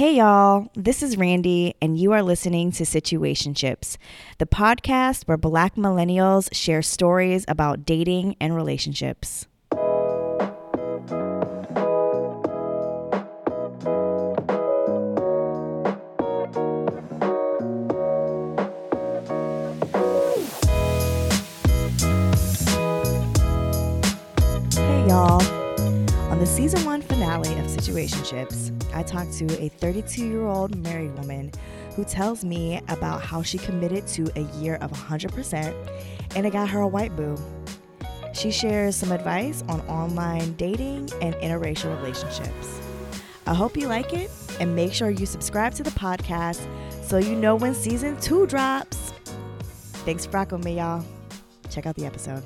Hey, y'all. This is Randy, and you are listening to Situationships, the podcast where black millennials share stories about dating and relationships. Hey, y'all. On the season one finale of Situationships, I talked to a 32 year old married woman who tells me about how she committed to a year of 100% and it got her a white boo. She shares some advice on online dating and interracial relationships. I hope you like it and make sure you subscribe to the podcast so you know when season two drops. Thanks for rocking with me, y'all. Check out the episode.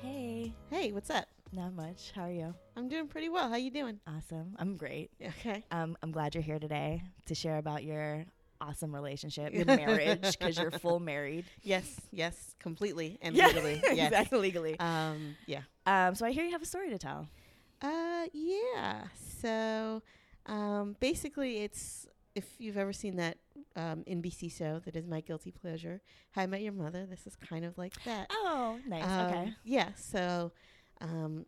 Hey, Hey, what's up? Not much. How are you? I'm doing pretty well. How you doing? Awesome. I'm great. Okay. Um, I'm glad you're here today to share about your awesome relationship, your marriage, because you're full married. Yes, yes, completely and legally. Yes. exactly legally. Um, yeah. Um, so I hear you have a story to tell. Uh, yeah. So, um, basically, it's if you've ever seen that um, NBC show that is my guilty pleasure, How I Met Your Mother. This is kind of like that. Oh, nice. Um, okay. Yeah. So, um,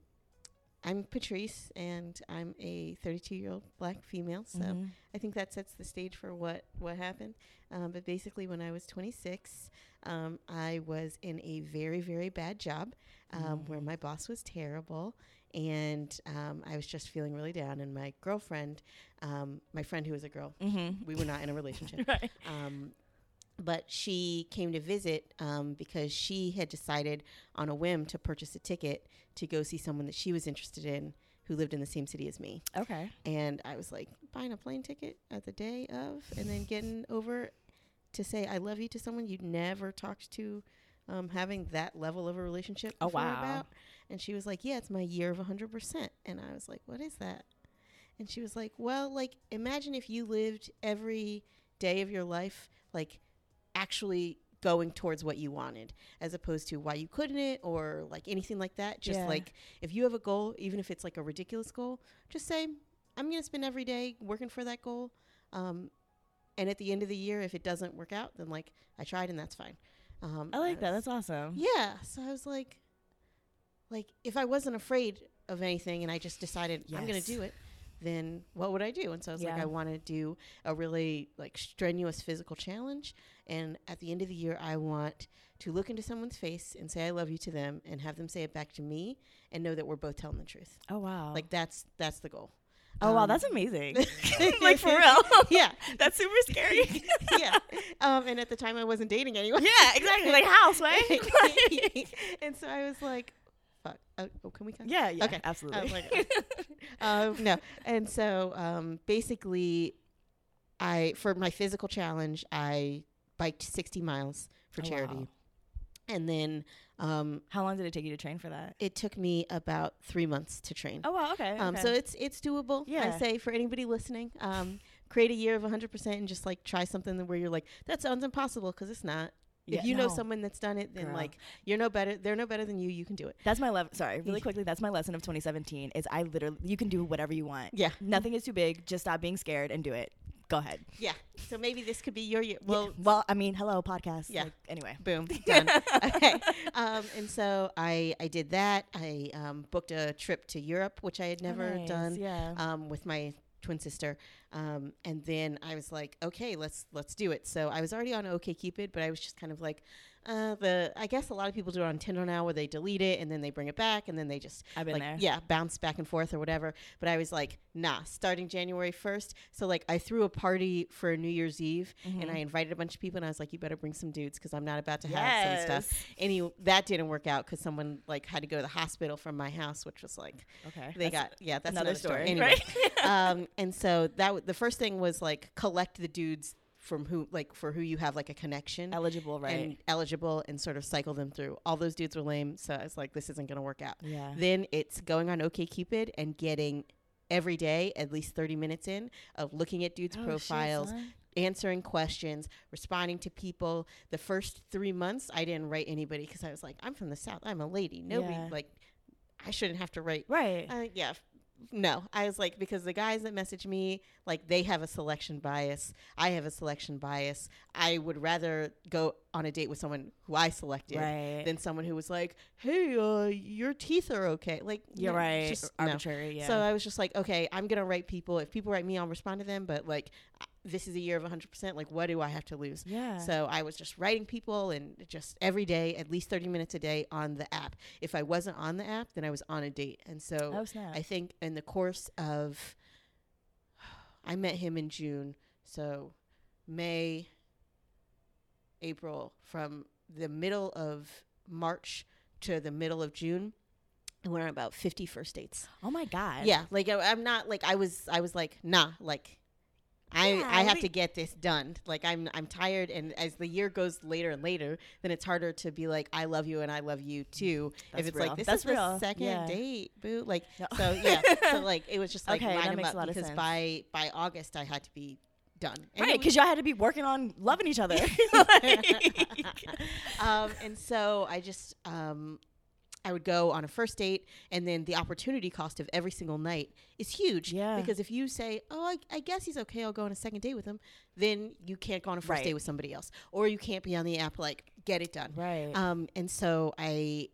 I'm Patrice, and I'm a 32 year old black female. So. Mhm. I think that sets the stage for what what happened. Um, but basically, when I was 26, um, I was in a very very bad job um, where Mm. my boss was terrible, and um, I was just feeling really down. And my girlfriend, um, my friend who was a girl, Mhm. we were not in a relationship. right. But she came to visit um, because she had decided on a whim to purchase a ticket to go see someone that she was interested in who lived in the same city as me. Okay. And I was like, buying a plane ticket at the day of, and then getting over to say I love you to someone you'd never talked to, um, having that level of a relationship. Oh, wow. About. And she was like, yeah, it's my year of 100%. And I was like, what is that? And she was like, well, like, imagine if you lived every day of your life, like, actually going towards what you wanted as opposed to why you couldn't it or like anything like that just Yeah. like if you have a goal even if it's like a ridiculous goal just say i'm going to spend every day working for that goal um, and at the end of the year if it doesn't work out then like i tried and that's fine um, I like that. was- That's awesome. yeah so i was like like if i wasn't afraid of anything and i just decided i'm going to do it then what would i do and so i was like i want to do a really like strenuous physical challenge and at the end of the year i want to look into someone's face and say i love you to them and have them say it back to me and know that we're both telling the truth Oh wow. like that's that's the goal oh wow, um, that's amazing. like for real. yeah that's super scary. yeah um and at the time i wasn't dating anyone yeah, exactly. Like house, right? and so i was like fuck oh, oh can we cut yeah. Yeah. Okay. Absolutely. Like, um, no. And so um, basically, I for my physical challenge, I biked 60 miles for Oh, charity. wow. And then um, How long did it take you to train for that? it took me about three months to train. Oh wow. Okay. Um, okay. So it's it's doable. Yeah. I say for anybody listening, um, create a year of 100% and just like try something where you're like, that sounds impossible because it's not. Yeah, if you know someone that's done it, then Girl. like you're no better. They're no better than you. You can do it. That's my level. Sorry, really quickly. That's my lesson of 2017. Is I literally you can do whatever you want. Yeah. Nothing is too big. Just stop being scared and do it. Go ahead. Yeah. So maybe this could be your year. Well, Well, well, I mean, hello podcast. Yeah. Like, anyway. boom done okay um, and so i i did that i um, booked a trip to europe which i had never nice, done Yeah. um, with my twin sister um, and then i was like okay let's let's do it. So i was already on OkCupid but i was just kind of like uh, the I guess a lot of people do it on Tinder now, where they delete it and then they bring it back and then they just I've been like there. yeah bounce back and forth or whatever. But I was like, nah, starting January first. So like I threw a party for New Year's Eve and Mhm. I invited a bunch of people and I was like, you better bring some dudes because I'm not about to have some stuff. Yes. Any that didn't work out because someone like had to go to the hospital from my house, which was like Okay. they That's got yeah that's another, another, story. Anyway, Right. um, and so that w- the first thing was like collect the dudes from who like for who you have like a connection Eligible, right? and eligible and sort of cycle them through. All those dudes were lame, so I was like, this isn't gonna work out. yeah. Then it's going on OkCupid and getting every day at least 30 minutes in of looking at dudes' Oh, profiles, answering questions, responding to people. The first three months, I didn't write anybody because I was like, I'm from the South. I'm a lady. Nobody, Yeah. like, I shouldn't have to write. Right. Uh, yeah. No, I was like because the guys that message me like they have a selection bias. I have a selection bias. I would rather go on a date with someone who I selected Right. than someone who was like, "Hey, uh, your teeth are okay." Like You're no, right. just- no. Arbitrary. Yeah. So I was just like, okay, I'm gonna write people. If people write me, I'll respond to them. But like, this is a year of 100. percent Like, what do I have to lose? yeah. So I was just writing people and just every day, at least 30 minutes a day on the app. If I wasn't on the app, then I was on a date. And so oh. I think in the course of, I met him in June. So May, April, from the middle of March to the middle of June, I went on about 50 first dates. oh my god. Yeah, like I, I'm not like I was. I was like, nah, like I Yeah, I have to get this done. Like I'm I'm tired, and as the year goes later and later, then it's harder to be like I love you and I love you too. That's if it's real. like this That's is the real. second Yeah. date, boo. Like No. so, yeah. so like it was just like Okay, line them up a lot of because by by August I had to be done. And Right, because y'all had to be working on loving each other. um, and so I just um, I would go on a first date, and then the opportunity cost of every single night is huge. Yeah. Because if you say, "Oh, I, I guess he's okay. I'll go on a second date with him," then you can't go on a first Right. date with somebody else, or you can't be on the app like get it done. right. Um, and so I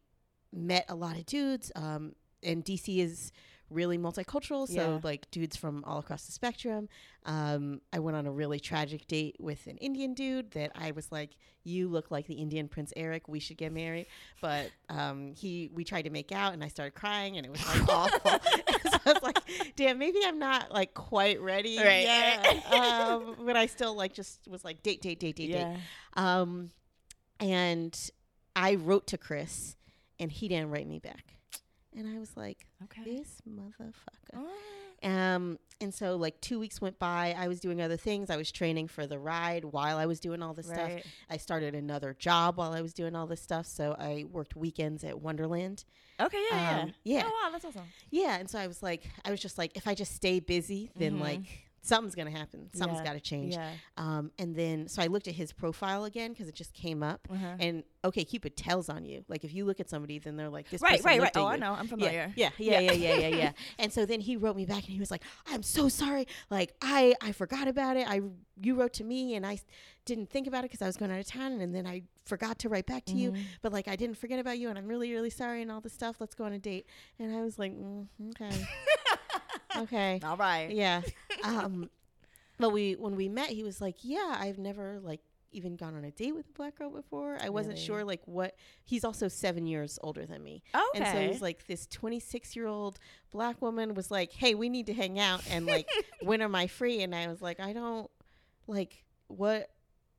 met a lot of dudes. Um, and DC is really multicultural, so Yeah. like dudes from all across the spectrum. Um, I went on a really tragic date with an Indian dude that I was like, "You look like the Indian Prince Eric. We should get married." But um, he, we tried to make out, and I started crying, and it was like awful. so I was like, "Damn, maybe I'm not like quite ready Right. yet." um, but I still like just was like, "Date, date, date, date, date." yeah. Um, and I wrote to Chris, and he didn't write me back. And I was like, Okay. this motherfucker. Oh. Um, and so like two weeks went by. I was doing other things. I was training for the ride while I was doing all this stuff. I started another job while I was doing all this stuff. So I worked weekends at Wonderland. Okay. Yeah. yeah. Um, yeah. Oh wow, that's awesome. Yeah. And so I was like, I was just like, if I just stay busy, then Mhm. like something's gonna happen. Something's Yeah. got to change. Yeah. Um, and then so I looked at his profile again because it just came up. Uh-huh. And okay, Cupid tells on you. Like if you look at somebody, then they're like, this Right. person Right. Right. Oh, I know. I'm Yeah, familiar. yeah, yeah, yeah, yeah, yeah, yeah. And so then he wrote me back, and he was like, "I'm so sorry. Like I, I forgot about it. I, you wrote to me, and I didn't think about it because I was going out of town, and then I forgot to write back to you. Mhm. But like I didn't forget about you, and I'm really, really sorry, and all this stuff. Let's go on a date." And I was like, mm, "Okay, okay, All right. yeah." Um, but we when we met, he was like, "Yeah, I've never like." even gone on a date with a black girl before i wasn't Really? sure like what he's also seven years older than me Okay. and so he's like this 26 year old black woman was like, "Hey, we need to hang out and like when am I free?" And I was like, "I don't like what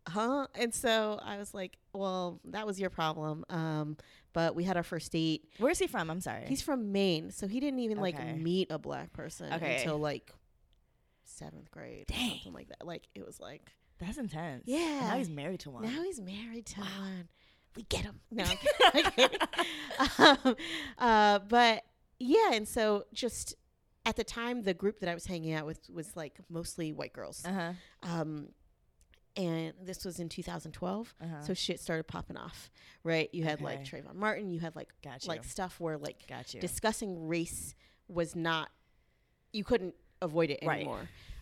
huh?" And so I was like, "Well, that was your problem." Um but we had our first date. Where's he from? I'm sorry. He's from Maine, so he didn't even Okay. like meet a black person Okay. until like 7th grade Dang. or something like that. Like it was like That's intense. Yeah. And now he's married to one. now he's married to one. We get him. No, I'm kidding. um, uh, but yeah, and so just at the time, the group that I was hanging out with was like mostly white girls. Uh huh. Um, and this was in 2012, Uh huh. so shit started popping off. Right? You had like Okay. Trayvon Martin. You had like got you. like stuff where like discussing race was not you couldn't avoid it Right.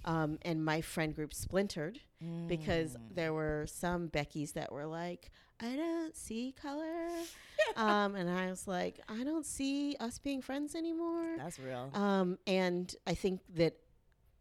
Um, and my friend group splintered because Mm. there were some Beckys that were like, I don't see color. um, and I was like, I don't see us being friends anymore. That's real. Um, and I think that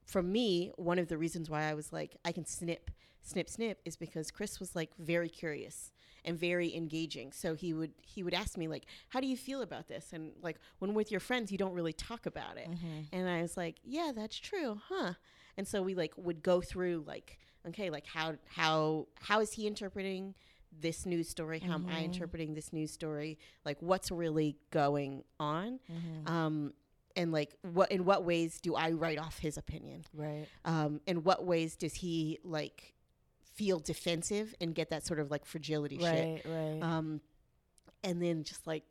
for me, one of the reasons why I was like, I can snip, snip, snip is because Chris was like very curious and very engaging. So he would he would ask me like, How do you feel about this? And like when with your friends you don't really talk about it. Mhm. And I was like, yeah, that's true, huh? And so we like would go through like, okay, like how how how is he interpreting this news story? How am I Mhm. interpreting this news story? Like what's really going on? Mhm. Um and like what in what ways do I write off his opinion? right. Um in what ways does he like feel defensive and get that sort of like fragility shit? Right. Right. um, and then just like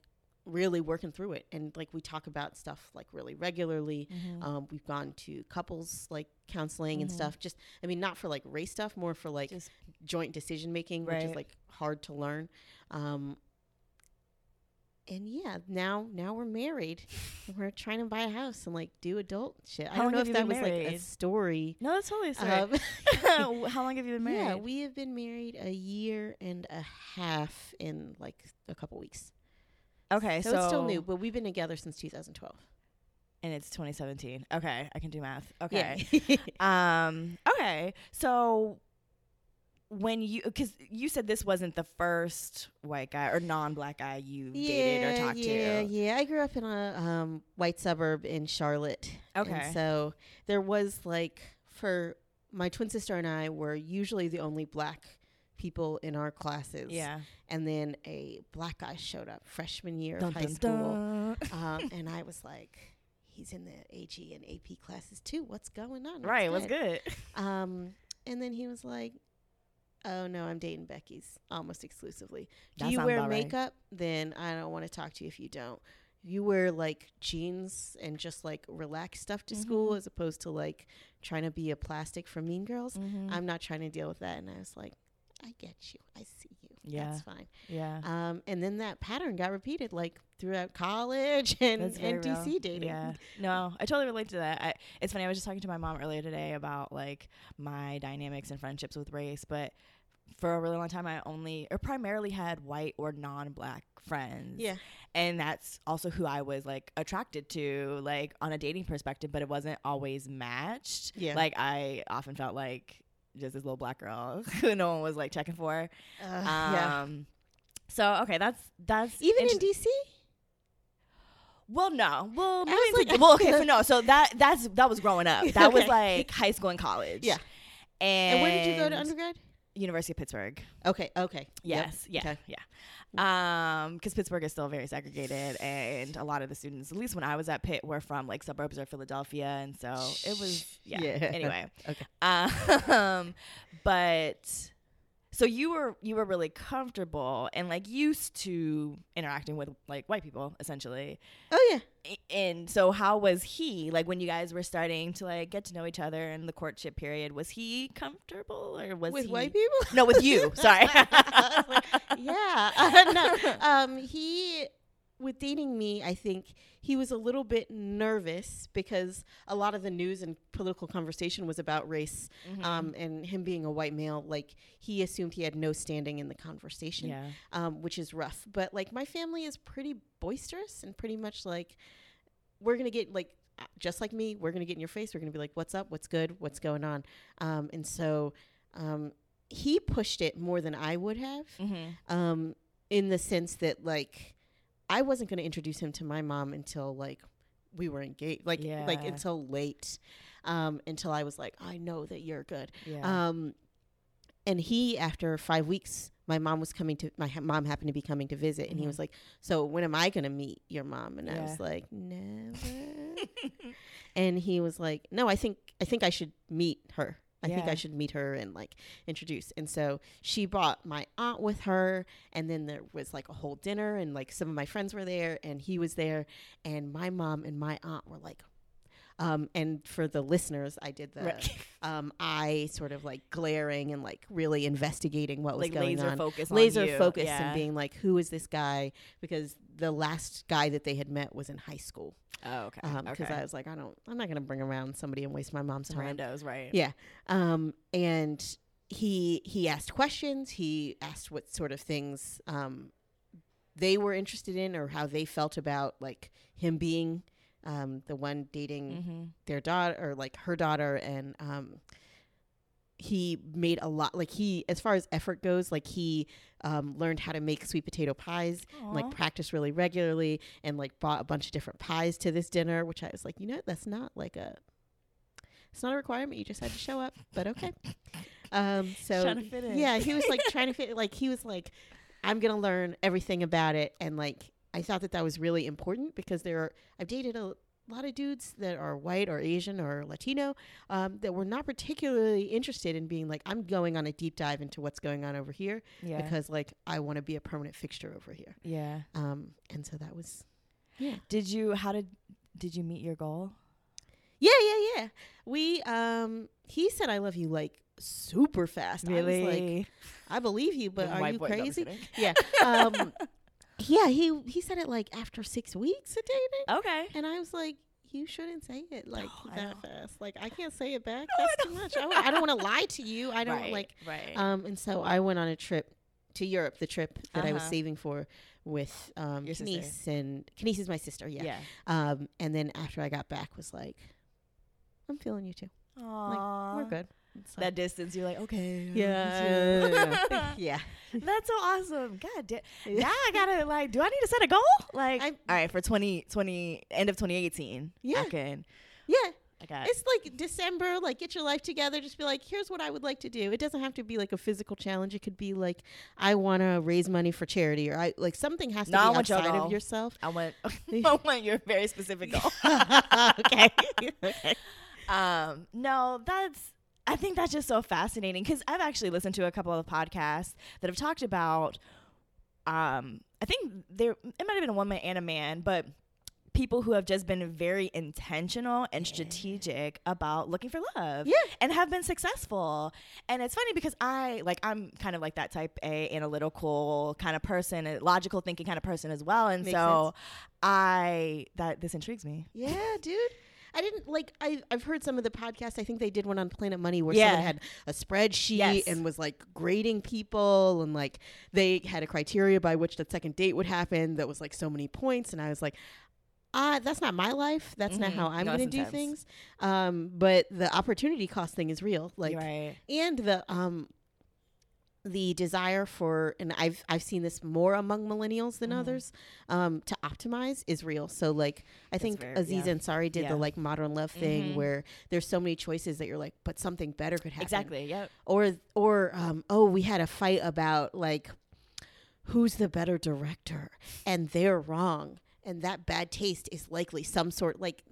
really working through it and like we talk about stuff like really regularly Mhm. um, we've gone to couples like counseling and Mhm. stuff just i mean not for like race stuff more for like Just- joint decision making which is like hard to learn um, and yeah, now now we're married. we're trying to buy a house and like do adult shit. I don't know if that was like a story. No, that's totally a Um, How long have you been married? yeah, we have been married a year and a half in like a couple weeks. Okay, So, so, it's still new, but we've been together since 2012. and it's 2017. Okay, I can do math. Okay. Yeah. Um. Okay. So when you, because you said this wasn't the first white guy or non-black guy you dated or talked yeah, to. Yeah, I grew up in a um, white suburb in Charlotte. Okay. And so there was like for my twin sister and I were usually the only black people in our classes. Yeah. And then a black guy showed up freshman year Dun, of high dun, school. dun. Um, and I was like, he's in the AG and AP classes too. What's going on? Right. What's What's good? Um, and then he was like, "Oh no, I'm dating Becky's almost exclusively. Do That you wear about right. makeup? Then I don't want to talk to you if you don't. You wear like jeans and just like relaxed stuff to school Mhm. as opposed to like trying to be a plastic from Mean Girls. Mhm. I'm not trying to deal with that." And I was like, "I get you. I see you. Yeah. That's fine." yeah. Um, and then that pattern got repeated like throughout college and, and real. DC dating. Yeah. No, I totally relate to that. I, it's funny. I was just talking to my mom earlier today about like my dynamics and friendships with race, but for a really long time, I only or primarily had white or non-black friends. Yeah. and that's also who I was like attracted to, like on a dating perspective. But it wasn't always matched. Yeah. Like I often felt like just this little black girl who no one was like checking for. Uh, yeah. Um. So okay, that's that's Even in DC? well, no. Well, was to- well, okay, so no. So that that's that was growing up. That was like high school and college. Yeah. And, And where did you go to undergrad? University of Pittsburgh. Okay, okay. Yep. Yes. Yeah. Okay. Yeah. Um, because Pittsburgh is still very segregated, and a lot of the students, at least when I was at Pitt, were from like suburbs of Philadelphia, and so it was yeah. Yeah. Anyway. Okay. Um, but so you were you were really comfortable and like used to interacting with like white people essentially Oh yeah. And so how was he like when you guys were starting to like get to know each other in the courtship period was he comfortable or was With he white people? no with you sorry yeah. Uh, no. Um, he with dating me, I think he was a little bit nervous because a lot of the news and political conversation was about race. Mhm. Um, and him being a white male, like he assumed he had no standing in the conversation. yeah um, which is rough. But like my family is pretty boisterous and pretty much like we're gonna get like uh, just like me, we're gonna get in your face. We're gonna be like, "What's up? What's good? What's going on?" Um, and so um, he pushed it more than I would have, mm-hmm. um, in the sense that like I wasn't gonna introduce him to my mom until like we were engaged, like like until late, um, until I was like, "I know that you're good." yeah Um, and he, after five weeks, my mom was coming to my ha- mom happened to be coming to visit, and he Mhm. was like, "So when am I gonna meet your mom?" And I was like, "Never." and he was like, "No, I think I think I should meet her. I think I should meet her and like introduce." And so she brought my aunt with her, and then there was like a whole dinner, and like some of my friends were there, and he was there, and my mom and my aunt were like. Um, and for the listeners, I did the Right. um, eye sort of like glaring and like really investigating what was like going laser on. focus on Laser you. focus yeah. and being like, who is this guy? Because the last guy that they had met was in high school. oh okay Because okay I was like, I don't, I'm not gonna bring around somebody and waste my mom's time. randos right Yeah. Um, and he he asked questions. He asked what sort of things um, they were interested in or how they felt about like him being um, the one dating mm-hmm. their daughter or like her daughter and um he made a lot like he as far as effort goes like he um learned how to make sweet potato pies and, like practice really regularly and like bought a bunch of different pies to this dinner which i was like you know that's not like a it's not a requirement you just had to show up but okay um so Trying to fit in. yeah he was like trying to fit like he was like i'm gonna learn everything about it and like i thought that that was really important because there are i've dated a lot of dudes that are white or asian or latino um, that were not particularly interested in being like i'm going on a deep dive into what's going on over here yeah. because like i want to be a permanent fixture over here. Yeah. Um, and so that was yeah. Did you how did did you meet your goal? Yeah yeah yeah. We um he said i love you like super fast. I was like i believe you but are you boys- no, I'm just crazy? yeah um Yeah, he he said it like after six weeks of dating, Okay. and I was like, you shouldn't say it like No, that fast. Like I can't say it back. No, That's too much. I, I don't want to lie to you. I don't right, like. right. Um, and so I went on a trip to Europe. The trip that I was Uh-huh. saving for with um Your sister. And Kenise is my sister. Yeah. yeah. Um, and then after I got back, was like, I'm feeling you too. Like we're good. So- That distance, you're like, okay. yeah, yeah, yeah. That's so awesome. God damn. Now I gotta like, do I need to set a goal? Like, I- all right, for 2020, end of 2018. Yeah. I can. yeah. I got. It's like December, like get your life together. Just be like, here's what I would like to do. It doesn't have to be like a physical challenge. It could be like, I want to raise money for charity, or I like something has to No, be want your outside of yourself. I want. I want your very specific goal. okay. okay. Um, no, that's. I think that's just so fascinating because I've actually listened to a couple of podcasts that have talked about. Um, I think there it might have been a woman and a man, but people who have just been very intentional and strategic about looking for love Yeah. and have been successful. And it's funny because I like I'm kind of like that type A analytical kind of person, a logical thinking kind of person as well. And Makes so I that this intrigues me. Yeah, dude. I didn't like. I I've heard some of the podcasts. I think they did one on Planet Money where Yeah. someone had a spreadsheet Yes. and was like grading people, and like they had a criteria by which the second date would happen that was like so many points, and I was like. Uh, that's not my life. That's not Mhm. how I'm No, going to do things. Um, but the opportunity cost thing is real. Like, right. and the um the desire for and I've I've seen this more among millennials than Mhm. others um to optimize is real. So like I think very- Aziz yeah. Ansari did Yeah. the like modern love thing Mhm. where there's so many choices that you're like but something better could happen. Exactly. Yep. Or or um oh we had a fight about like who's the better director and they're wrong and that bad taste is likely some sort like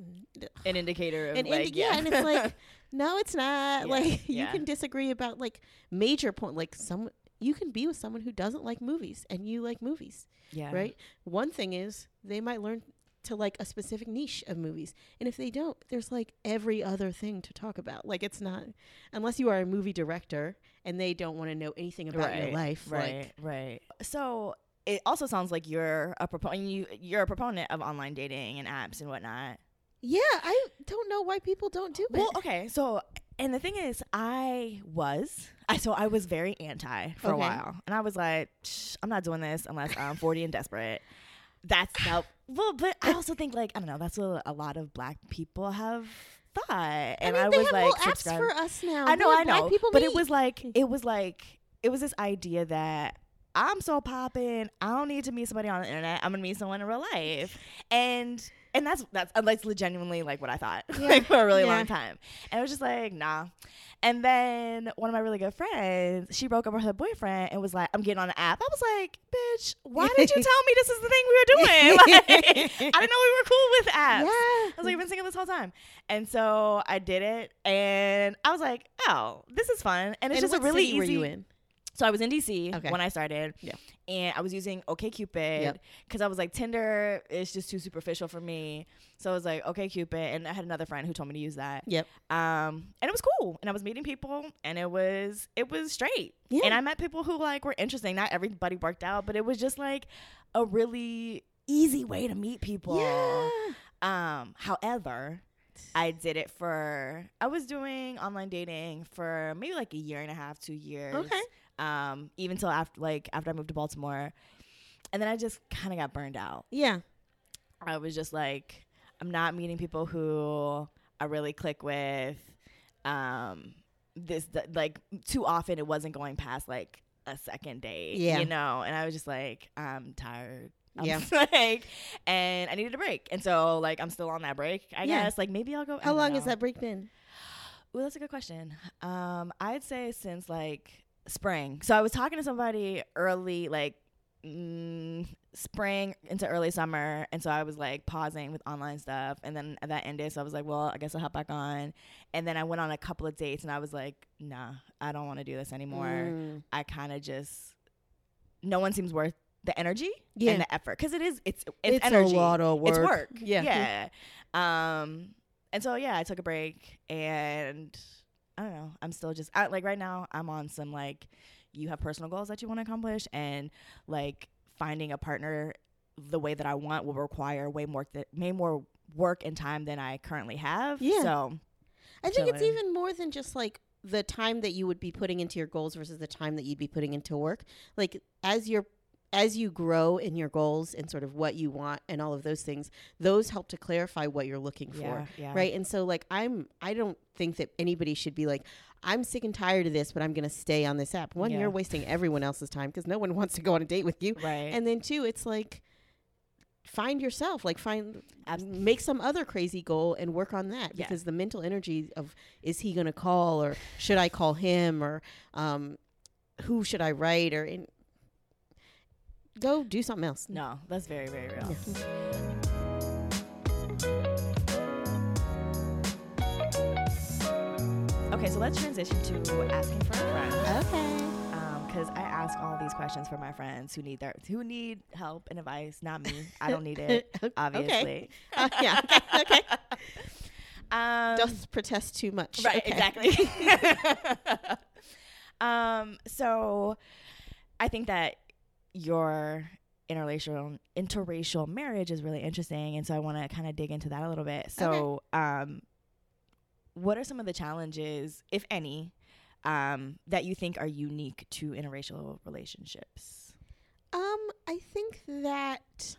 An indicator of and like, indi- yeah. and it's like no it's not Yeah, like you yeah. can disagree about like major point like some you can be with someone who doesn't like movies and you like movies yeah. right one thing is they might learn to like a specific niche of movies and if they don't there's like every other thing to talk about like it's not unless you are a movie director and they don't want to know anything about your life Right. like right. So it also sounds like you're a proponent. You you're a proponent of online dating and apps and whatnot. yeah i don't know why people don't do it. Well, okay. So, and the thing is, I was, I so I was very anti for a while, and I was like, Shh, I'm not doing this unless I'm 40 and desperate. That's that. Well, but I also think like I don't know. That's what a lot of black people have thought, and I I, mean, they was like, apps for us now I know, I black know. people but it was like it was like it was this idea that I'm so popping. I don't need to meet somebody on the internet. I'm gonna meet someone in real life, and and that's that's uh, that's genuinely like what I thought like for a really Yeah. long time. And it was just like nah. And then one of my really good friends, she broke up with her boyfriend and was like, "I'm getting on the app." I was like, "Bitch, why did you tell me this is the thing we were doing? Like, I didn't know we were cool with apps." yeah I was like, I've been single this whole time. And so I did it and I was like, oh, this is fun. And it's and just a really easy. Were you in So I was in DC Okay. when I started. Yeah. And I was using OKCupid Yep. because I was like, Tinder is just too superficial for me. So I was like, OKCupid. And I had another friend who told me to use that. Yep. Um, and it was cool. And I was meeting people and it was, it was straight. Yeah. And I met people who like were interesting. Not everybody worked out, but it was just like a really easy way to meet people. Yeah. Um, however, I did it for I was doing online dating for maybe like a year and a half, two years. Okay. Um, even till after like after I moved to Baltimore. And then I just kinda got burned out. Yeah. I was just like, I'm not meeting people who I really click with. Um this th- like too often it wasn't going past like a second date. Yeah. You know, and I was just like, I'm tired. I'm Yeah. like, and I needed a break, and so like I'm still on that break. I Yeah. guess like maybe I'll go. How long has that break been? Well, that's a good question. Um, I'd say since like spring. So I was talking to somebody early, like mm, spring into early summer, and so I was like pausing with online stuff, and then that ended. So I was like, well, I guess I'll hop back on, and then I went on a couple of dates, and I was like, nah, I don't want to do this anymore. Mm. I kind of just no one seems worth the energy Yeah. and the effort because it is it's it's, It's, energy a lot of work. it's work. Yeah. Yeah. Um, and so yeah, I took a break and I don't know. I'm still just I, like right now. I'm on some like you have personal goals that you want to accomplish and like finding a partner the way that I want will require way more th- way more work and time than I currently have. Yeah. So I think it's even more than just like the time that you would be putting into your goals versus the time that you'd be putting into work. Like as you're as you grow in your goals and sort of what you want and all of those things, those help to clarify what you're looking for. yeah, yeah. Right. And so like I'm I don't think that anybody should be like, I'm sick and tired of this, but I'm gonna stay on this app. One, Yeah. you're wasting everyone else's time because no one wants to go on a date with you. Right. And then two, it's like find yourself, like find make some other crazy goal and work on that Yeah. because the mental energy of is he gonna call or should I call him or um who should I write or in, go do something else. no, that's very, very real. Okay, so let's transition to asking for a friend. Okay. because I ask all these questions for my friends who need their who need help and advice. Not me. I don't need it. Obviously. Uh, yeah. Okay. okay. Um, Just protest too much. right. Okay. Exactly. um. So, I think that your interracial interracial marriage is really interesting, and so I want to kind of dig into that a little bit. So, um, what are some of the challenges, if any? Um, that you think are unique to interracial relationships? Um, I think that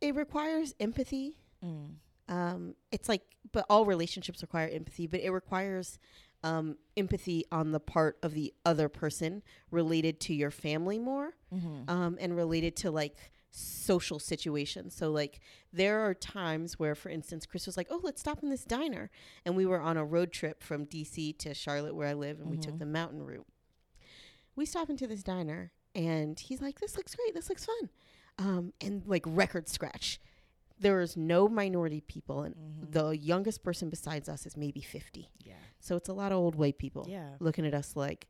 it requires empathy. Mm. Um, it's like, but all relationships require empathy, but it requires um, empathy on the part of the other person related to your family more Mm-hmm. um, and related to like social situations. So, like, there are times where, for instance, Chris was like, Oh, let's stop in this diner. And we were on a road trip from DC to Charlotte, where I live, and we took Mhm. the mountain route. We stop into this diner, and he's like, This looks great. This looks fun. Um, and like, record scratch. There is no minority people, and Mhm. the youngest person besides us is maybe 50. yeah. So it's a lot of old white people Yeah. looking at us like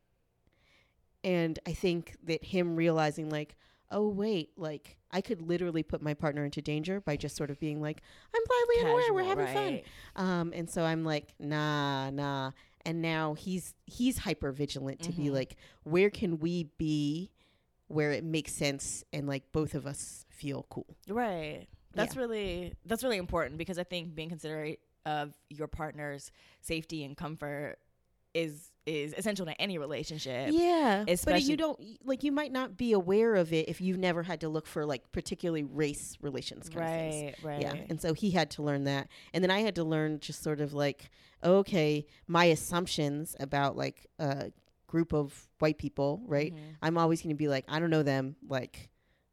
and i think that him realizing like oh wait like i could literally put my partner into danger by just sort of being like i'm gladly unaware we're having right. fun um and so i'm like nah nah and now he's he's hyper vigilant to be Mhm. like where can we be where it makes sense and like both of us feel cool Right. That's really that's really important because I think being considerate of your partner's safety and comfort is is essential to any relationship. yeah but you don't like you might not be aware of it if you've never had to look for like particularly race relations kind of things Right, right. Yeah. And so he had to learn that. And then I had to learn just sort of like, okay, my assumptions about like a group of white people, right? Mhm. I'm always going to be like, I don't know them. Like,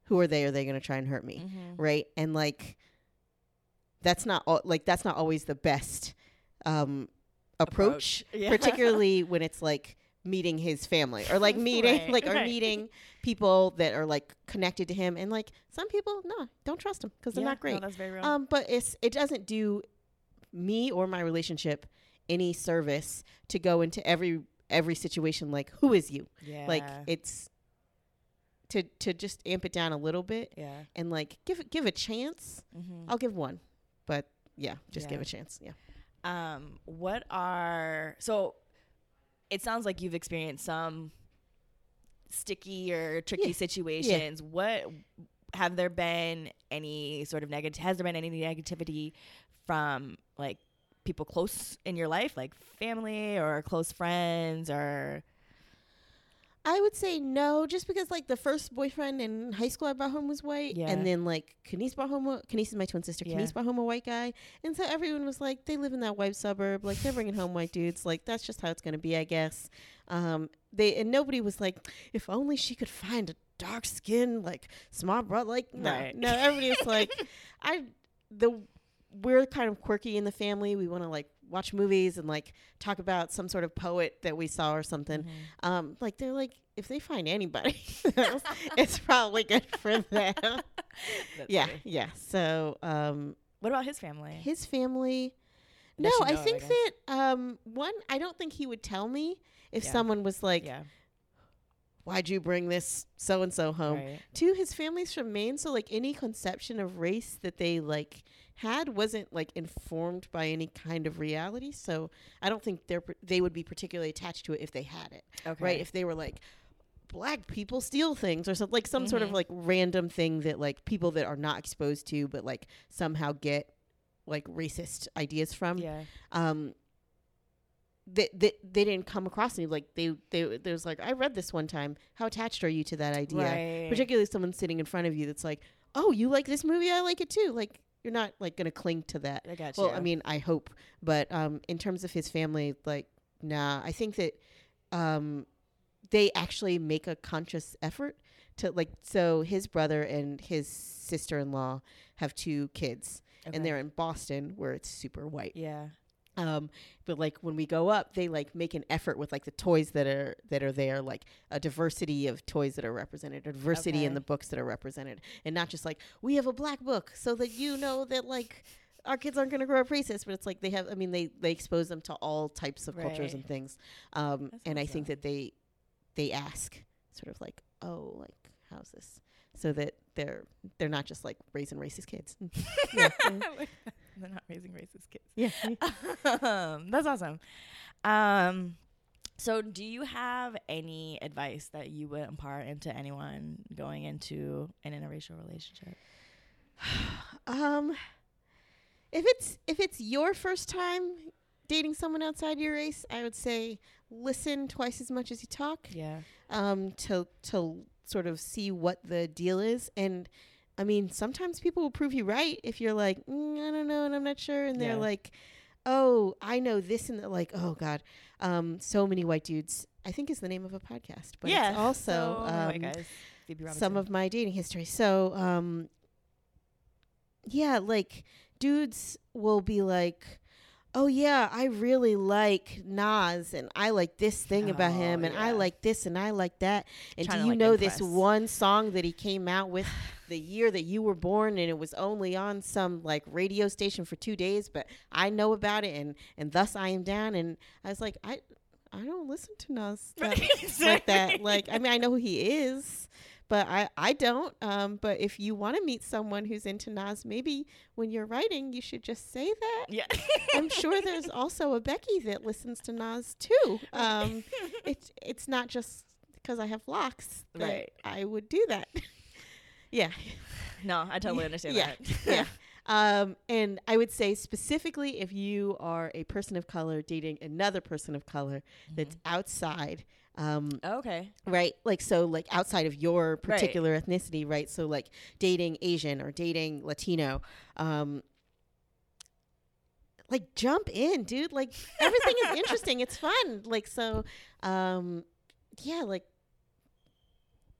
who are they? Are they going to try and hurt me? Mhm. Right. And like, that's not al- like, that's not always the best um, approach, Yeah. particularly when it's like, meeting his family or like meeting Right, like or right. meeting people that are like connected to him and like some people no don't trust them because they're Yeah, not great No, that's very real. um, but it's it doesn't do me or my relationship any service to go into every every situation like who is you? yeah. Like it's to to just amp it down a little bit yeah. and like give it give a chance. Mm-hmm. I'll give one, but yeah, just Yeah. give a chance. Yeah. Um, what are so? It sounds like you've experienced some sticky or tricky Yeah. situations. What have there been any sort of negative? Has there been any negativity from like people close in your life, like family or close friends, or I would say no, just because like the first boyfriend in high school I brought home was white, Yeah. and then like Kenise brought home a Kenise is my twin sister. Yeah. Brought home a white guy, and so everyone was like, they live in that white suburb, like they're bringing home white dudes, like that's just how it's gonna be, I guess. Um, they and nobody was like, if only she could find a dark skin like smart brother, like no, Right. no, everybody was like, I the we're kind of quirky in the family. We want to like watch movies and like talk about some sort of poet that we saw or something Mm-hmm. um like they're like if they find anybody else, it's probably good for them yeah funny. yeah so um What about his family? his family no i know, I think that um one i don't think he would tell me if Yeah. someone was like yeah. why'd you bring this so and so home Right. two his family's from maine so like any conception of race that they like had wasn't like informed by any kind of reality so i don't think they're they would be particularly attached to it if they had it Okay. right? If they were like, black people steal things or something like some sort of Mhm. like random thing that like people that are not exposed to but like somehow get like racist ideas from yeah. um they, they, they didn't come across me like they they there was like I read this one time. How attached are you to that idea? Right. Particularly someone sitting in front of you that's like, "Oh, you like this movie? I like it too." Like you're not like going to cling to that. I got Well, I mean, I hope, but um in terms of his family like nah, I think that um they actually make a conscious effort to like so his brother and his sister-in-law have two kids Okay. and they're in Boston where it's super white. yeah. Um, but like when we go up, they like make an effort with like the toys that are that are there, like a diversity of toys that are represented, a diversity in the books that are represented, and not just like we have a black book so that you know that like our kids aren't going to grow up racist. But it's like they have. I mean, they they expose them to all types of cultures and things. Um, and I think that they they ask sort of like, oh, like how's this, so that they're they're not just like raising racist kids. They're not raising racist kids. yeah. um, that's awesome. Um, so do you have any advice that you would impart into anyone going into an interracial relationship? Um, if it's if it's your first time dating someone outside your race, I would say listen twice as much as you talk. Yeah. Um, to to sort of see what the deal is, and I mean sometimes people will prove you right if you're like mm, I don't know and I'm not sure, and they're like, oh I know this and that, like oh god, um, so many white dudes. I think is the name of a podcast, but yeah. it's also oh um, some of my dating history. So, um, yeah, like dudes will be like, "Oh yeah, I really like Nas, and I like this thing about Oh, him, and I like this, and I like that." And Trying do you like, know this one song that he came out with the year that you were born, and it was only on some like radio station for two days, but I know about it, and and thus I am down. And I was like, I. I don't listen to Nas that like that. Like, I mean, I know who he is, but I I don't. Um, but if you want to meet someone who's into Nas, maybe when you're writing, you should just say that. yeah. I'm sure there's also a Becky that listens to Nas too. Um, it's it's not just because I have locks that Right. I would do that. yeah, no, I totally understand yeah, that. yeah. Um, and I would say specifically if you are a person of color dating another person of color that's outside. Um, okay. right? Like so like outside of your Right. particular ethnicity right? So like dating asian or dating latino um like jump in dude. Like everything is interesting. It's fun. Like so um yeah like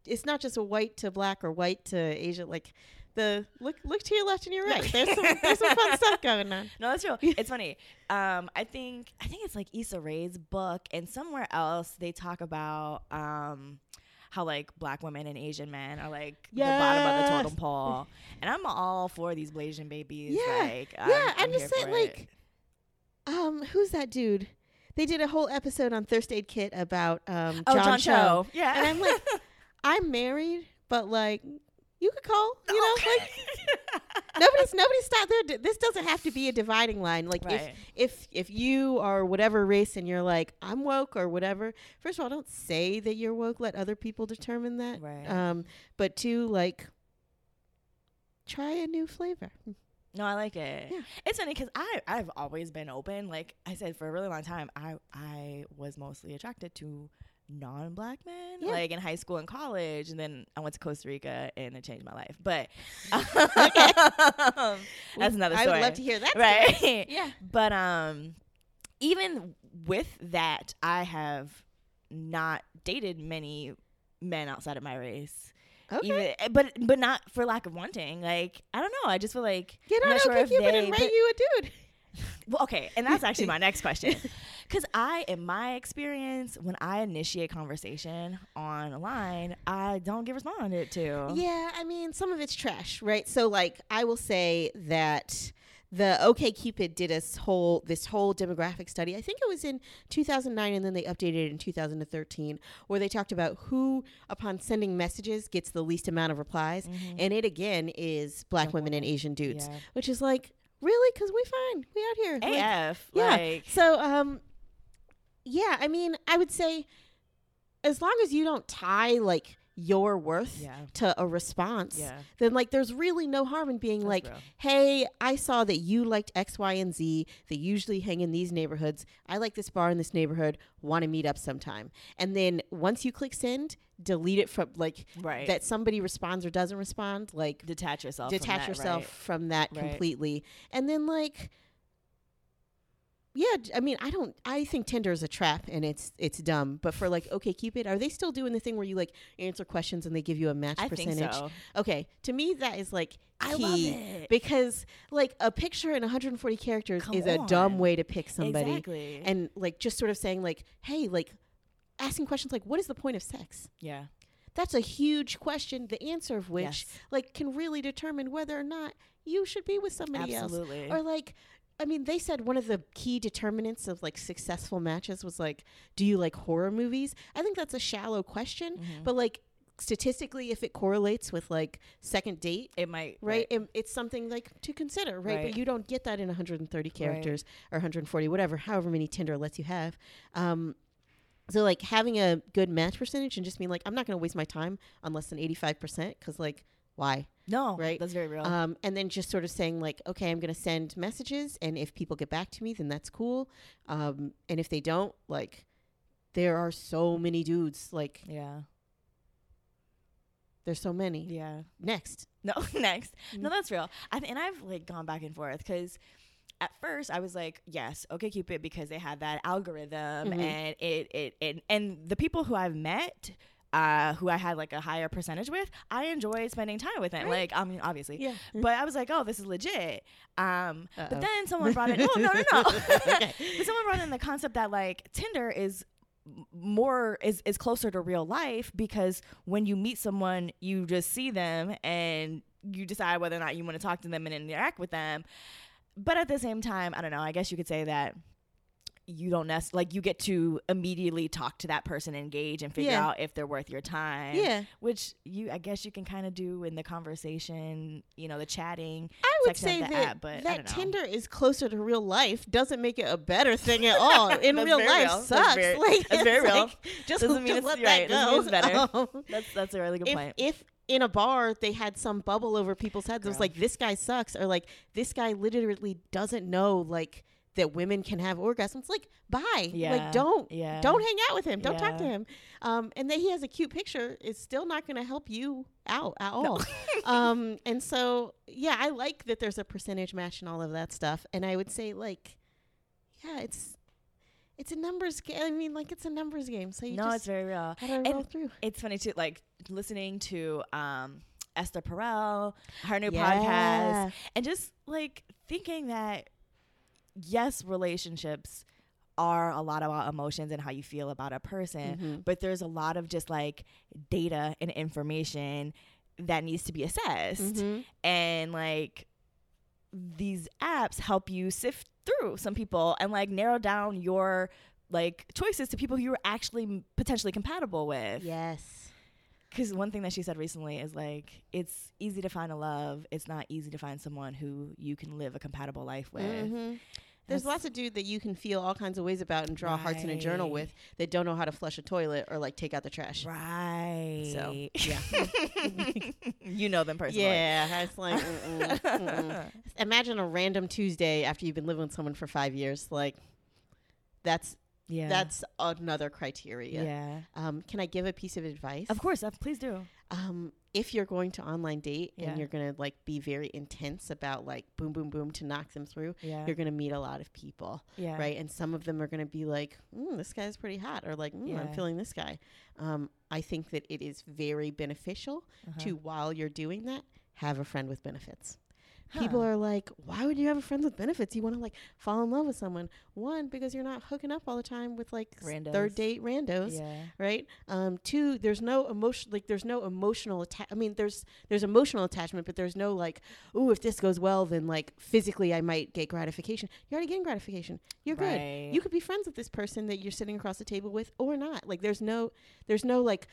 it's not just a white to black or white to asian like the look look to your left and your right there's some there's some fun stuff going on No, that's real. It's funny. Um, I think I think it's like Issa Rae's book, and somewhere else they talk about um how like black women and Asian men are like the bottom of the totem pole, and I'm all for these Blasian babies. Yeah. like, yeah i'm, here just saying it. like um who's that dude they did a whole episode on Thirst Aid Kit about um oh John, John Cho. Cho, yeah, And I'm like, I'm married, but like, you could call, you know, like nobody's nobody's stopped there. This doesn't have to be a dividing line. Like right. if if if you are whatever race and you're like I'm woke or whatever, first of all, don't say that you're woke. Let other people determine that. Right. Um, but two, like, try a new flavor. No, I like it. Yeah. It's funny because I I've always been open. Like I said, for a really long time, I I was mostly attracted to non-black men, Yeah. like in high school and college, and then I went to Costa Rica and it changed my life. But that's another story i would love to hear that. story. right? Yeah. But um, even with that, I have not dated many men outside of my race. Okay. Even, eh, but but not for lack of wanting. Like I don't know. I just feel like Get I'm on not sure OkCupid if they and rate you a dude. well, okay, and that's actually my next question. Because I, in my experience, when I initiate conversation online, I don't get responded to. Yeah, I mean, some of it's trash, right? So, like, I will say that the OK Cupid did a s- whole this whole demographic study. I think it was in 2009, and then they updated it in 2013, where they talked about who, upon sending messages, gets the least amount of replies, Mhm. and it again is black Black women and. Asian dudes, Yeah. which is like really because we fine, we out here. Like, AF. yeah. Like, so, um, yeah, I mean, I would say as long as you don't tie like your worth Yeah. to a response, Yeah. then like there's really no harm in being That's like, real. hey, I saw that you liked X, Y, and Z. They usually hang in these neighborhoods. I like this bar in this neighborhood. Want to meet up sometime? And then once you click send, delete it from like Right. that somebody responds or doesn't respond. Like detach yourself. from detach that, yourself right? from that Right. completely, and then like. Yeah, I mean, I don't. I think Tinder is a trap and it's it's dumb. But for like, OkCupid, are they still doing the thing where you like answer questions and they give you a match I percentage? think so. Okay, to me that is like I key love it. because like a picture in 140 characters Come is a dumb way to pick somebody, Exactly. and like just sort of saying like, hey, like asking questions like, what is the point of sex? yeah. That's a huge question. The answer of which Yes. like can really determine whether or not you should be with somebody Absolutely. else, or like. I mean, they said one of the key determinants of like successful matches was like, do you like horror movies? I think that's a shallow question, Mhm. but like statistically, if it correlates with like second date, it might right? It, it's something like to consider, right? Right. But you don't get that in 130 characters or 140, whatever, however many Tinder lets you have. Um, so like having a good match percentage and just being like, I'm not going to waste my time on less than 85% because like why? No. Right. That's very real. Um, and then just sort of saying like, okay, I'm going to send messages, and if people get back to me, then that's cool. Um, and if they don't, like, there are so many dudes. Like, yeah. there's so many. Yeah. Next. No, next. No, Mm. that's real. I th- and I've like gone back and forth because at first I was like, yes, OkCupid, because they had that algorithm Mhm. and it, it, it, and the people who I've met, uh, who I had like a higher percentage with, I enjoy spending time with them. Right. Like, I mean, obviously, Yeah. but I was like, oh, this is legit. Um, Uh-oh. but then someone brought in, oh, no, no, no. Okay. but someone brought in the concept that like Tinder is more is is closer to real life because when you meet someone you just see them and you decide whether or not you want to talk to them and interact with them but at the same time i don't know i guess you could say that you don't nec- like you get to immediately talk to that person engage and figure Yeah. out if they're worth your time Yeah. which you i guess you can kind of do in the conversation you know the chatting I would say that, app, but that. Tinder is closer to real life doesn't make it a better thing at all. In real life real. That's sucks. very- like, that's very real. like, just Doesn't mean just it's- let you're that right. Doesn't mean it's better. go. Um, that's that's a really good if, point if in a bar they had some bubble over people's heads, it was like this guy sucks, or like this guy literally doesn't know like that women can have orgasms. Like, bye. Yeah. Like, don't yeah don't hang out with him. Don't talk to him. Um, and that he has a cute picture is still not going to help you out at No. all. um, and so, yeah, I like that there's a percentage match and all of that stuff. And I would say, like, yeah, it's it's a numbers game. I mean, like, it's a numbers game. So you no just it's very real gotta roll through. it's funny too like listening to um esther perel her new Yeah. podcast and just like thinking that yes relationships are a lot about emotions and how you feel about a person Mhm. but there's a lot of just like data and information that needs to be assessed Mhm. and like these apps help you sift through some people and like narrow down your like choices to people who you're actually potentially compatible with Yes. Because one thing that she said recently is like it's easy to find a love it's not easy to find someone who you can live a compatible life with Mhm. There's lots of dude that you can feel all kinds of ways about and draw hearts in a journal with that don't know how to flush a toilet or like take out the trash. right So, yeah. you know them personally Yeah, it's like mm-mm, mm-mm. imagine a random Tuesday after you've been living with someone for five years. Like that's yeah that's another criteria. yeah Um, can I give a piece of advice? of course uh, please do Um, if you're going to online date Yeah. and you're gonna like be very intense about like boom boom boom to knock them through, yeah you're gonna meet a lot of people. yeah right? And some of them are going to be like, mm, "This guy's pretty hot," or like, mm, "I'm feeling this guy." Um, I think that it is very beneficial Uh-huh. to, while you're doing that, have a friend with benefits. People are like, "Why would you have a friend with benefits? You want to like fall in love with someone? One, because you're not hooking up all the time with like Randos. third date randos." yeah right um two there's no emotion like there's no emotional atta- i mean there's there's emotional attachment but there's no like ooh if this goes well then like physically i might get gratification you're already getting gratification you're good you could be friends with this person that you're sitting across the table with or not like there's no there's no like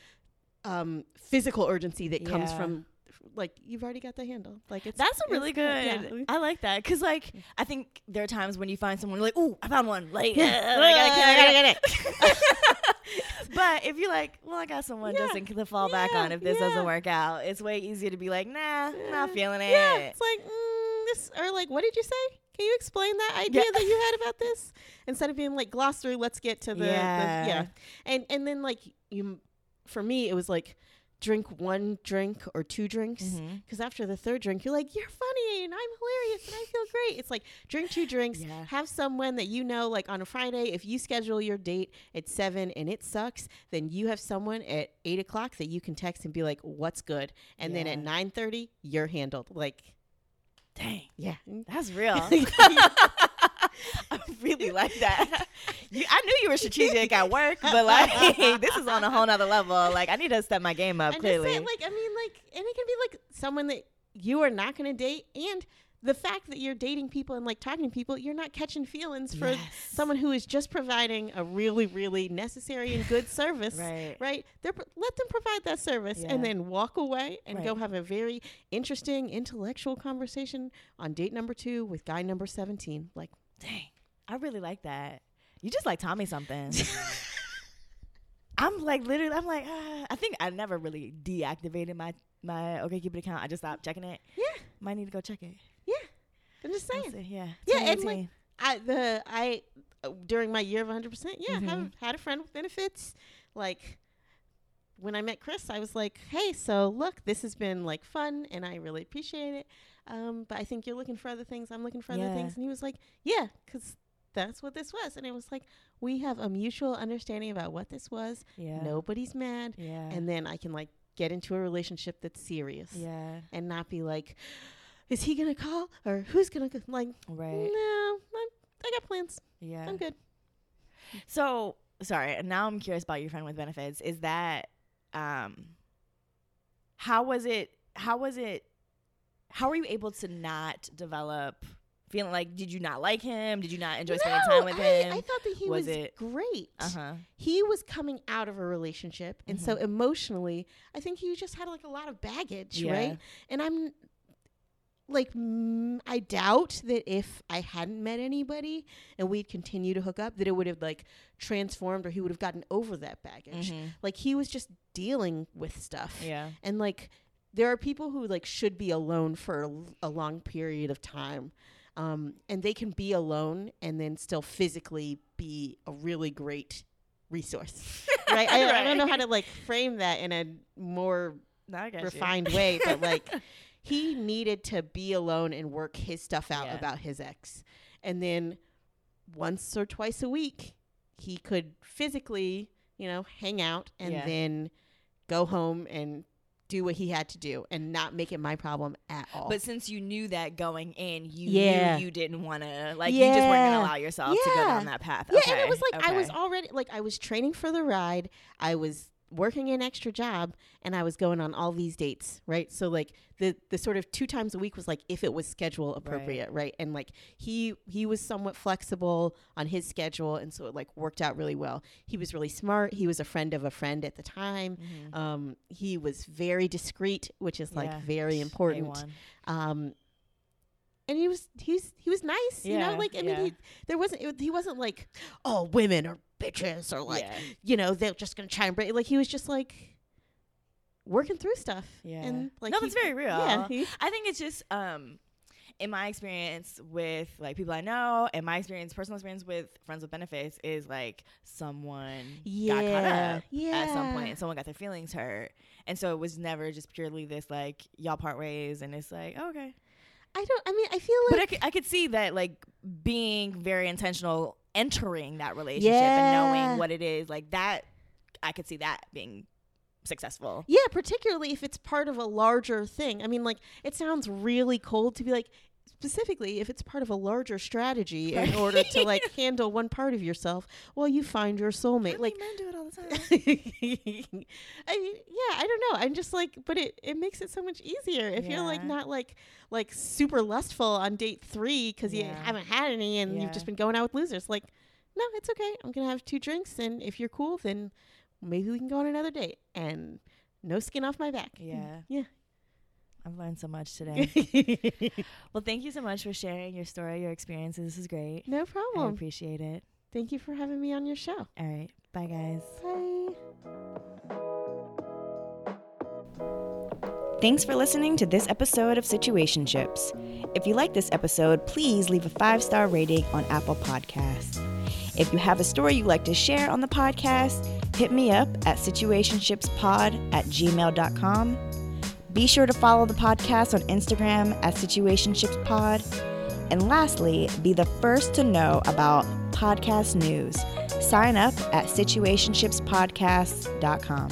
um physical urgency that comes Yeah. from like you've already got the handle. Like it's That's a it's really good. Yeah. I like that because, like, I think there are times when you find someone like, oh, I found one!" Like, Yeah. "Uh, I gotta, I gotta get it. but if you're like, "Well, I got someone just Yeah. in to fall back on if this doesn't work out," it's way easier to be like, "Nah, not feeling it." Yeah, it's like mm, this or like, what did you say? Can you explain that idea that you had about this instead of being like gloss through? Let's get to the Yeah. the yeah, and and then like you, for me, it was like drink one drink or two drinks mm-hmm. because after the third drink, you're like, you're funny and I'm hilarious and I feel great. It's like drink two drinks, Yeah. have someone that you know, like on a Friday, if you schedule your date at seven and it sucks, then you have someone at eight o'clock that you can text and be like, what's good? And then at Yeah. nine thirty, you're handled. Like, Dang, yeah. that's real. I really like that. You, I knew you were strategic at work, but like this is on a whole nother level. Like I need to step my game up. I'm clearly, saying, like, I mean, like, and it can be like someone that you are not going to date, and the fact that you're dating people and like talking to people, you're not catching feelings for Yes. someone who is just providing a really, really necessary and good service. right? Right? They're, let them provide that service Yeah. and then walk away and go have a very interesting intellectual conversation on date number two with guy number 17. Like, Dang, I really like that. You just like me something. I'm like literally. I'm like. Uh, I think I never really deactivated my my OkCupid account. I just stopped checking it. yeah, Might need to go check it. Yeah, I'm just saying. Yeah. Yeah, and, like, I the I uh, during my year of 100 percent, yeah, Mhm. have had a friend with benefits. Like when I met Chris, I was like, "Hey, so look, this has been like fun, and I really appreciate it. Um, but I think you're looking for other things. I'm looking for other things." And he was like, "Yeah, because that's what this was." And it was like we have a mutual understanding about what this was. yeah. Nobody's mad, Yeah. and then I can like get into a relationship that's serious yeah. and not be like, "Is he gonna call or who's gonna go? like?" Right. No, I'm, I got plans. Yeah. I'm good. So sorry. And now I'm curious about your friend with benefits. Is that um how was it how was it how were you able to not develop feeling like did you not like him? Did you not enjoy spending No, time with I, him? I thought that he Was was, it- great. uh-huh. He was coming out of a relationship, and so Mhm. emotionally, I think he just had like a lot of baggage, Yeah. right? And I'm like, mm, I doubt that if I hadn't met anybody and we'd continue to hook up, that it would have like transformed or he would have gotten over that baggage. Mhm. Like he was just dealing with stuff. Yeah. And like there are people who like should be alone for a, l- a long period of time. Um, and they can be alone and then still physically be a really great resource. right? I, I don't know how to like frame that in a more got you. refined way, but like he needed to be alone and work his stuff out Yeah. about his ex. And then once or twice a week, he could physically, you know, hang out and Yeah. then go home and do what he had to do and not make it my problem at all. But since you knew that going in, you Yeah. knew you didn't want to, like, you just weren't going to allow yourself to go down that path. yeah, okay. and it was like I was already like I was training for the ride. I was working an extra job and I was going on all these dates, right? So like the the sort of two times a week was like if it was schedule appropriate, right? And like he he was somewhat flexible on his schedule and so it like worked out really well. He was really smart. He was a friend of a friend at the time. Mhm. Um he was very discreet, which is like Yeah. very important. Um and he was he was he was nice, you know. Like I yeah. mean, he, there wasn't it, he wasn't like, oh, women are bitches or like, yeah. you know, they're just gonna try and break. Like he was just like working through stuff. Yeah. and like no, that's very real. Yeah, he- I think it's just um in my experience with like people I know and my experience personal experience with friends with benefits is like someone got caught Yeah, up yeah. at some point and someone got their feelings hurt. And so it was never just purely this like y'all part ways and it's like, oh, okay. I don't. I mean, I feel But like I could, I could see that like being very intentional entering that relationship and knowing what it is like that I could see that being successful. yeah, particularly if it's part of a larger thing. I mean, like it sounds really cold to be like specifically if it's part of a larger strategy in order to like handle one part of yourself. Well, you find your soulmate. Like men do it all the time. I mean, yeah, I don't know. I'm just like, but it, it makes it so much easier if you're like not like like super lustful on date three because you haven't had any and Yeah. you've just been going out with losers. Like, no, it's okay. I'm gonna have two drinks, and if you're cool, then maybe we can go on another date and no skin off my back. Yeah. yeah. I've learned so much today. well, thank you so much for sharing your story, your experiences. This is great. no I problem. appreciate it. Thank you for having me on your show. All right. Bye, guys. Bye. Thanks for listening to this episode of Situationships. If you like this episode, please leave a five star rating on Apple Podcasts. If you have a story you'd like to share on the podcast, hit me up at situationshipspod at gmail.com. Be sure to follow the podcast on Instagram at situationshipspod. And lastly, be the first to know about podcast news. Sign up at situationshipspodcasts.com.